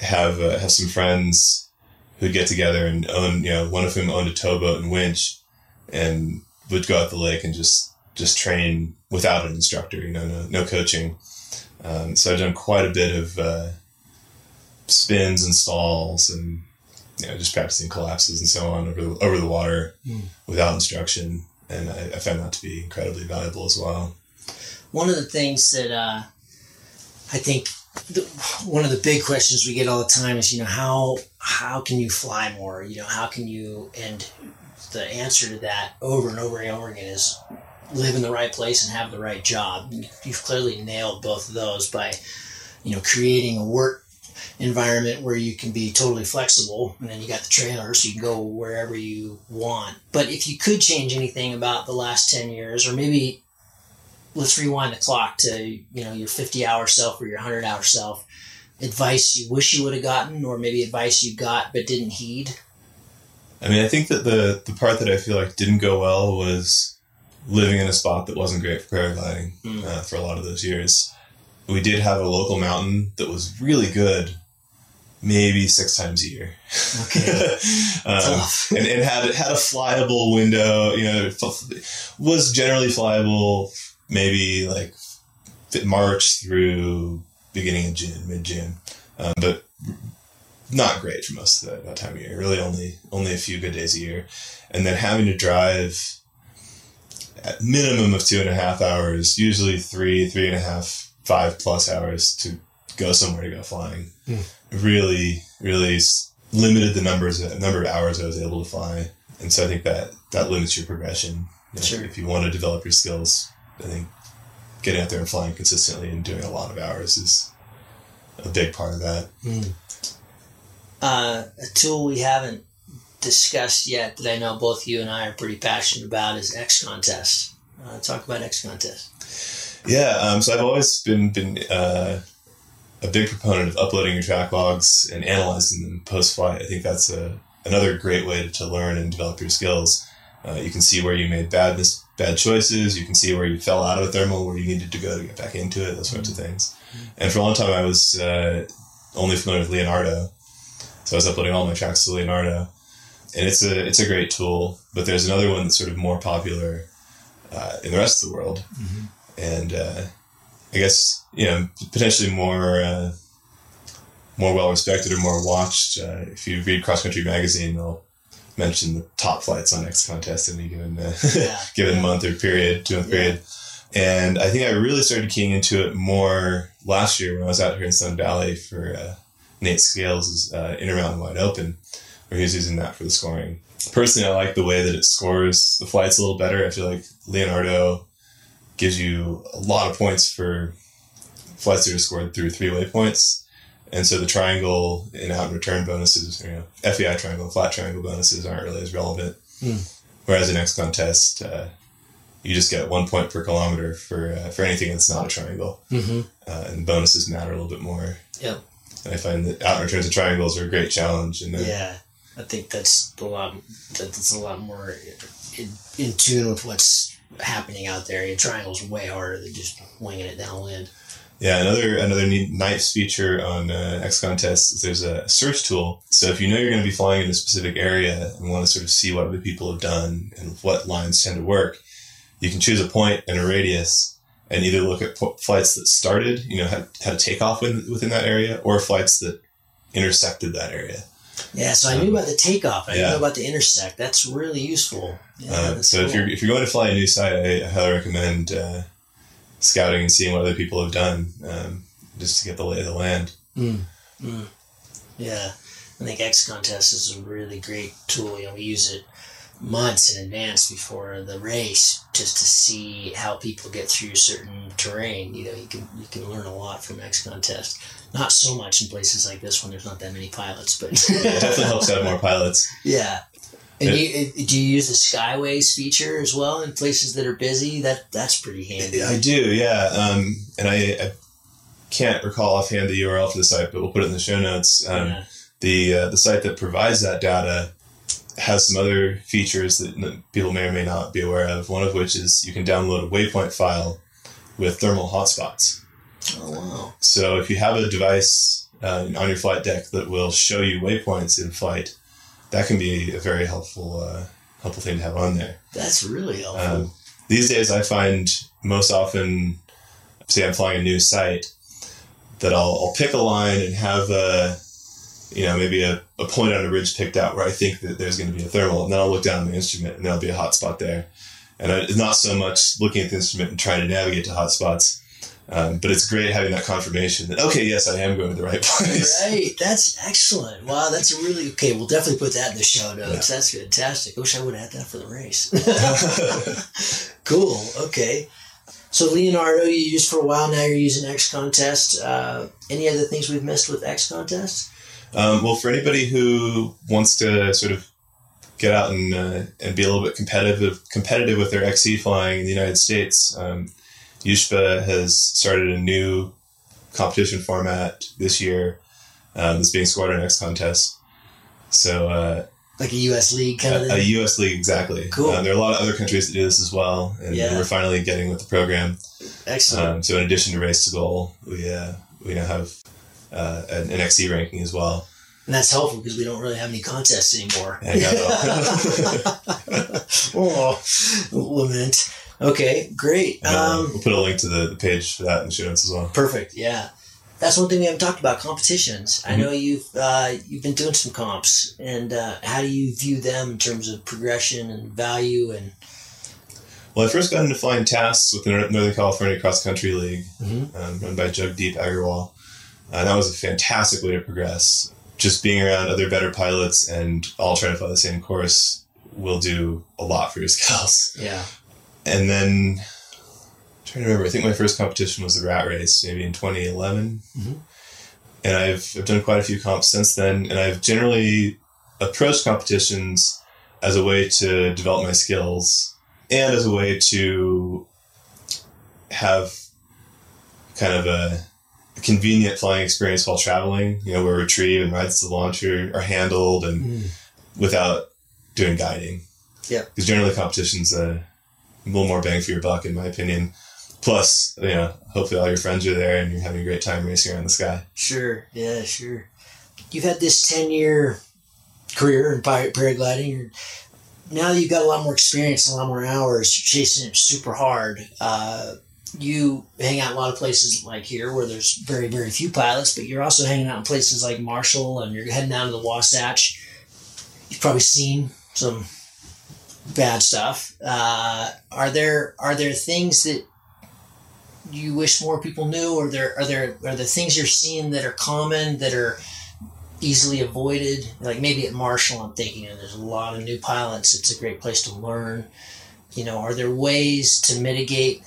have uh, have some friends who'd get together and own, you know, one of whom owned a towboat and winch, and would go out the lake and just just train without an instructor, you know, no, no coaching. Um, so I've done quite a bit of uh, spins and stalls and you know just practicing collapses and so on over the, over the water Mm. without instruction, and I, I found that to be incredibly valuable as well. One of the things that uh, I think the, one of the big questions we get all the time is, you know, how how can you fly more? You know, how can you? And the answer to that over and over and over again is live in the right place and have the right job. You've clearly nailed both of those by, you know, creating a work environment where you can be totally flexible and then you got the trailer so you can go wherever you want. But if you could change anything about the last 10 years or maybe let's rewind the clock to you know your 50 hour self or your 100 hour self advice you wish you would have gotten or maybe advice you got but didn't heed I mean, I think that the the part that I feel like didn't go well was living in a spot that wasn't great for paragliding Mm. uh, for a lot of those years. We did have a local mountain that was really good, maybe six times a year. Okay. um, and it had it had a flyable window. You know, it was generally flyable, maybe like March through beginning of June, mid June, um, but not great for most of that, that time of year. Really, only only a few good days a year, and then having to drive at minimum of two and a half hours, usually three, three and a half, five plus hours to go somewhere to go flying. Hmm. Really, really limited the numbers, number of hours I was able to fly, and so I think that that limits your progression. You know, Sure. If you want to develop your skills, I think getting out there and flying consistently and doing a lot of hours is a big part of that. uh, a tool we haven't discussed yet that i know both you and i are pretty passionate about is XContest uh, talk about XContest Yeah, um, so I've always been been uh, a big proponent of uploading your track logs and analyzing them post flight. I think that's a another great way to, to learn and develop your skills. Uh, you can see where you made bad mis- bad choices. You can see where you fell out of a thermal, where you needed to go to get back into it. Those sorts of things. And for a long time, I was uh, only familiar with Leonardo, so I was uploading all my tracks to Leonardo, and it's a it's a great tool. But there's another one that's sort of more popular uh, in the rest of the world, and uh, I guess you know potentially more uh, more well respected or more watched. Uh, if you read Cross Country Magazine, they'll mention the top flights on XContest in any given uh, Yeah. given month or period, two month Yeah. period. And I think I really started keying into it more last year when I was out here in Sun Valley for uh, Nate Scales' uh, Intermountain Wide Open, where he was using that for the scoring. Personally, I like the way that it scores the flights a little better. I feel like Leonardo gives you a lot of points for flights that are scored through three waypoints. And so the triangle and out and return bonuses, you know, FAI triangle and flat triangle bonuses aren't really as relevant. Hmm. Whereas in XContest, uh, you just get one point per kilometer for uh, for anything that's not a triangle, Mm-hmm. uh, and bonuses matter a little bit more. Yep. And I find that out and returns of triangles are a great challenge. And uh, Yeah, I think that's a lot. That's a lot more in, in tune with what's happening out there. Your triangle's way harder than just winging it downwind. Yeah, another another neat, nice feature on uh, XContest is there's a search tool. So if you know you're going to be flying in a specific area and want to sort of see what other people have done and what lines tend to work, you can choose a point and a radius and either look at flights that started, you know, had, had a takeoff within, within that area, or flights that intersected that area. Yeah, so I knew about the takeoff. I Yeah. knew about the intersect. That's really useful. Yeah, Uh, that's so if you're if you're going to fly a new site, I, I highly recommend uh, scouting and seeing what other people have done, um, just to get the lay of the land. Mm, mm. Yeah, I think XContest is a really great tool. You know, we use it months in advance before the race just to see how people get through certain terrain. You know, you can you can learn a lot from XContest. Not so much in places like this when there's not that many pilots, but It definitely helps to have more pilots. yeah. And you, do you use the Skyways feature as well in places that are busy? That that's pretty handy. I do, yeah. Um, and I, I can't recall offhand the URL for the site, but we'll put it in the show notes. Um, Yeah. The uh, the site that provides that data has some other features that people may or may not be aware of. One of which is you can download a waypoint file with thermal hotspots. Oh wow. So if you have a device uh, on your flight deck that will show you waypoints in flight, that can be a very helpful uh, helpful thing to have on there. That's really helpful. Um, these days, I find most often, say I'm flying a new site, that I'll, I'll pick a line and have a, you know, maybe a, a point on a ridge picked out where I think that there's going to be a thermal, and then I'll look down my instrument and there'll be a hotspot there. And I, it's not so much looking at the instrument and trying to navigate to hotspots, um, but it's great having that confirmation that okay, yes, I am going to the right place. Right, that's excellent. Wow, that's really okay. We'll definitely put that in the show notes. That's fantastic. I wish I would have had that for the race. cool. Okay. So Leonardo, you used for a while. Now you're using XContest. Uh, any other things we've missed with XContest? Um, well, for anybody who wants to sort of get out and uh, and be a little bit competitive competitive with their XC flying in the United States, um, USHPA has started a new competition format this year um, that's being scored on XContest. So uh, Like a U.S. League kind of a, a. U.S. league exactly. Cool. Uh, there are a lot of other countries that do this as well, and Yeah. we're finally getting with the program. Excellent. Um, so in addition to race to goal, we uh, we now have uh, an, XC ranking as well. and that's helpful because we don't really have any contests anymore. Oh, lament. Okay, great. Um, we'll put a link to the, the page for that in the show notes as well. Perfect. Yeah, that's one thing we haven't talked about competitions. I Mhm. know you've uh, you've been doing some comps, and uh, how do you view them in terms of progression and value? And Well, I first got into flying tasks with the Northern California Cross Country League, Mhm. um, run by Jagdeep Agarwal. Uh, that was a fantastic way to progress. Just being around other better pilots and all trying to fly the same course will do a lot for your skills. yeah, And then, I'm trying to remember, I think my first competition was the Rat Race, maybe in 2011. Mhm. And I've, I've done quite a few comps since then, and I've generally approached competitions as a way to develop my skills and as a way to have kind of a convenient flying experience while traveling, you know, where retrieve and rides to the launcher are handled and Mm. without doing guiding. Yeah. Because generally competition's a little more bang for your buck, in my opinion. Plus, you know, hopefully all your friends are there and you're having a great time racing around the sky. sure, yeah, sure. You've had this ten year career in paragliding. Now that you've got a lot more experience, a lot more hours, you're chasing it super hard. Uh, you hang out a lot of places like here where there's very, very few pilots, but you're also hanging out in places like Marshall and you're heading down to the Wasatch. You've probably seen some bad stuff. Uh, are there are there things that you wish more people knew, or there are there are there things you're seeing that are common that are easily avoided? Like maybe at Marshall, I'm thinking, there's a lot of new pilots. It's a great place to learn. You know, are there ways to mitigate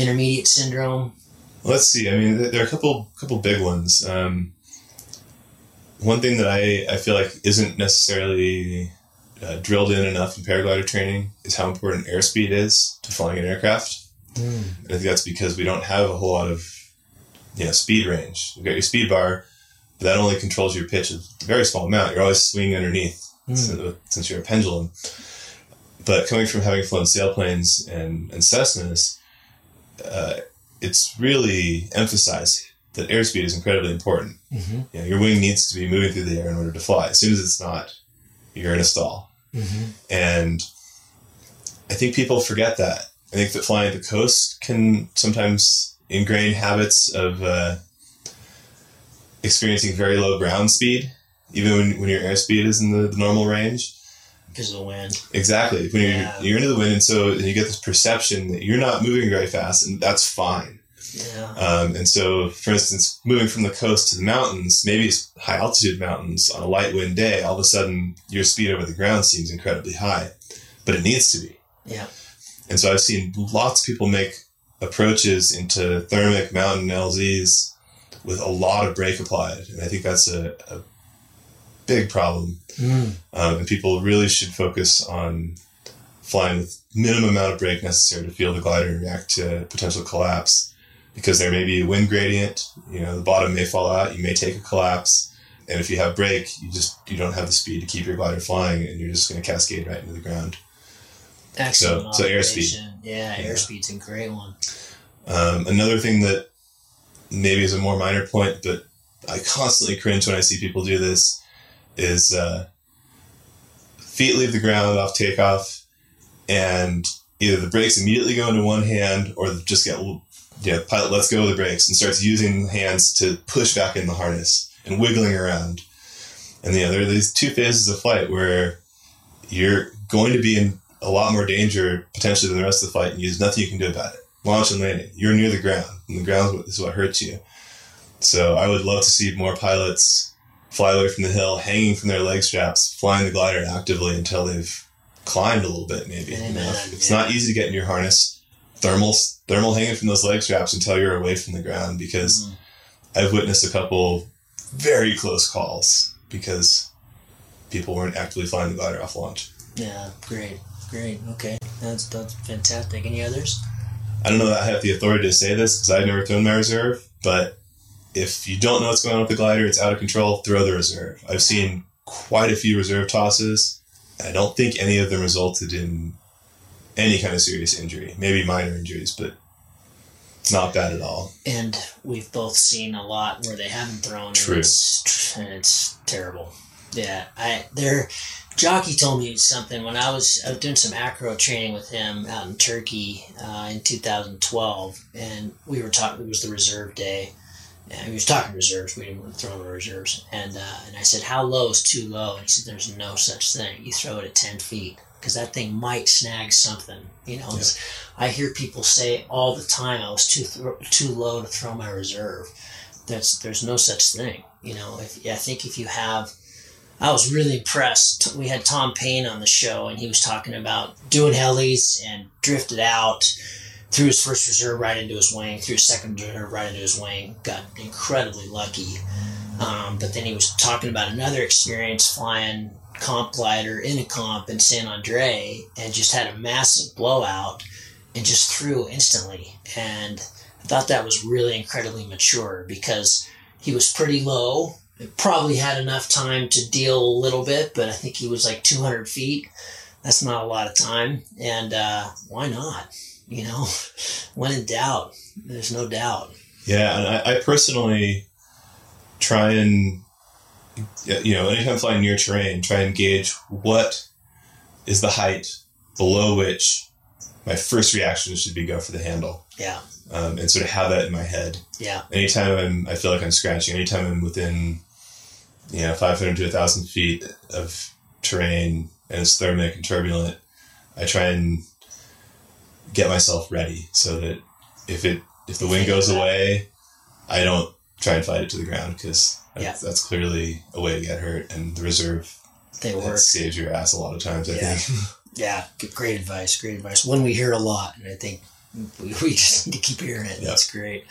intermediate syndrome? Let's see. I mean, there are a couple couple big ones. Um, one thing that I, I feel like isn't necessarily uh, drilled in enough in paraglider training is how important airspeed is to flying an aircraft. Mm. I think that's because we don't have a whole lot of you know speed range. You've got your speed bar, but that only controls your pitch a very small amount. You're always swinging underneath Mm. since, since you're a pendulum. But coming from having flown sailplanes and, and Cessnas, uh, it's really emphasized that airspeed is incredibly important. Mm-hmm. You know, your wing needs to be moving through the air in order to fly. As soon as it's not, you're in a stall. Mm-hmm. And I think people forget that. I think that flying the coast can sometimes ingrain habits of uh, experiencing very low ground speed, even when, when your airspeed is in the, the normal range. Because of the wind. Exactly. When you're, you're into the wind, and so you get this perception that you're not moving very fast, and that's fine. Yeah. Um, and so, for instance, moving from the coast to the mountains, maybe it's high altitude mountains on a light wind day, all of a sudden your speed over the ground seems incredibly high, but it needs to be. Yeah. And so I've seen lots of people make approaches into thermic mountain LZs with a lot of brake applied. And I think that's a, a big problem. Mm. Um, and people really should focus on flying with minimum amount of brake necessary to feel the glider and react to potential collapse because there may be a wind gradient you know the bottom may fall out you may take a collapse and if you have brake you just you don't have the speed to keep your glider flying and you're just going to cascade right into the ground Excellent. so airspeed. Yeah, Yeah. airspeed's a great one. um, another thing that maybe is a more minor point but i constantly cringe when i see people do this is uh, feet leave the ground off takeoff and either the brakes immediately go into one hand or just get yeah pilot lets go of the brakes and starts using hands to push back in the harness and wiggling around. And know there are these two phases of flight where you're going to be in a lot more danger potentially than the rest of the flight and there's nothing you can do about it. Launch and landing. You're near the ground and the ground is what hurts you. So i would love to see more pilots fly away from the hill hanging from their leg straps flying the glider actively until they've climbed a little bit maybe you know? It's yeah. not easy to get in your harness thermal thermal hanging from those leg straps until you're away from the ground because Mm. i've witnessed a couple very close calls because people weren't actively flying the glider off launch Yeah, great, great. Okay, that's that's fantastic. Any others? I don't know that I have the authority to say this because I've never thrown my reserve, but if you don't know what's going on with the glider, it's out of control, throw the reserve. I've seen quite a few reserve tosses. I don't think any of them resulted in any kind of serious injury. Maybe minor injuries, but not bad at all. And we've both seen a lot where they haven't thrown. and It's, and it's terrible. Yeah, I there. Jocky told me something when I was, I was doing some acro training with him out in Turkey uh, in 2012, and we were talking. It was the reserve day, he was talking reserves. We didn't throw the reserves, and uh, and I said, "How low is too low?" And he said, "There's no such thing. You throw it at 10 feet." Because that thing might snag something, you know. It's, I hear people say all the time, "I was too thro- too low to throw my reserve." That's there's no such thing, you know. If I think if you have I was really impressed. We had Tom Payne on the show, and he was talking about doing helis and drifted out, threw his first reserve right into his wing, threw his second reserve right into his wing, got incredibly lucky. Um, but then he was talking about another experience flying comp glider in a comp in San Andre and just had a massive blowout and just threw instantly. And I thought that was really incredibly mature because he was pretty low probably had enough time to deal a little bit, but I think he was like 200 feet. That's not a lot of time. And uh, why not? You know, when in doubt, there's no doubt. Yeah, and I, I personally try and you know anytime flying near terrain, try and gauge what is the height below which my first reaction should be go for the handle, Yeah, um, and sort of have that in my head. yeah, Anytime I'm, I feel like I'm scratching. Anytime I'm within, you know, 500 to 1,000 feet of terrain and it's thermic and turbulent, I try and get myself ready so that if it if the wind goes away, I don't try and fight it to the ground because Yeah. that's, clearly a way to get hurt. And the reserve They work. saves your ass a lot of times. I Yeah. think. Yeah, great advice. Great advice. One we hear a lot, and I think we, we just need to keep hearing it. Yeah. That's great.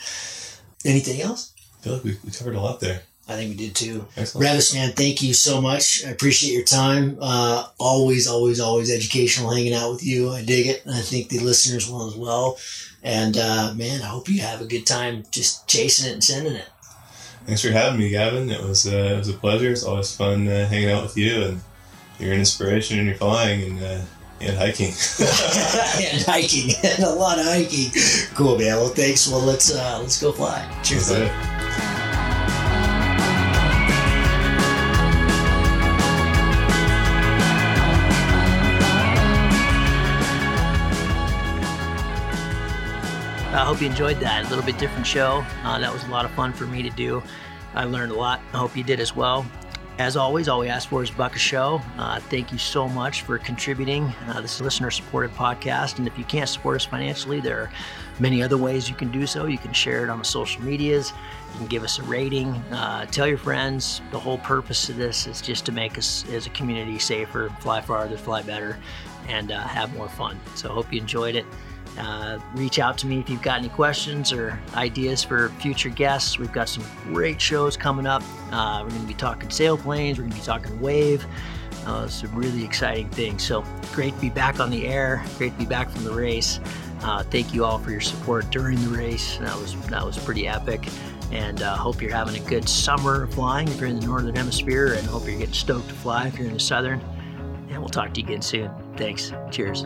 Anything else? I feel like we, we covered a lot there. I think we did too. Excellent. Reavis, man, thank you so much. I appreciate your time. Uh, always, always, always educational hanging out with you. I dig it. And I think the listeners will as well. And uh, man, I hope you have a good time just chasing it and sending it. Thanks for having me, Gavin. It was uh, it was a pleasure. It's always fun uh, hanging out with you, and you're an inspiration and you're flying and uh, and hiking. and hiking, and a lot of hiking. Cool, man. Well, thanks. Well, let's uh, let's go fly. Cheers. Hope you enjoyed that. A little bit different show. Uh, that was a lot of fun for me to do. I learned a lot. I hope you did as well. As always, all we ask for is buck a show. Uh, thank you so much for contributing. Uh, this is a listener supported podcast. And if you can't support us financially, there are many other ways you can do so. You can share it on the social medias, you can give us a rating, uh, tell your friends. The whole purpose of this is just to make us as a community safer, fly farther, fly better, and uh, have more fun. So hope you enjoyed it. Uh, reach out to me if you've got any questions or ideas for future guests. We've got some great shows coming up. Uh, we're going to be talking sailplanes, we're going to be talking wave. Uh, some really exciting things. So great to be back on the air. Great to be back from the race. Uh, thank you all for your support during the race. That was that was pretty epic. And uh, hope you're having a good summer flying if you're in the northern hemisphere, and hope you're getting stoked to fly if you're in the southern. And we'll talk to you again soon. Thanks. Cheers.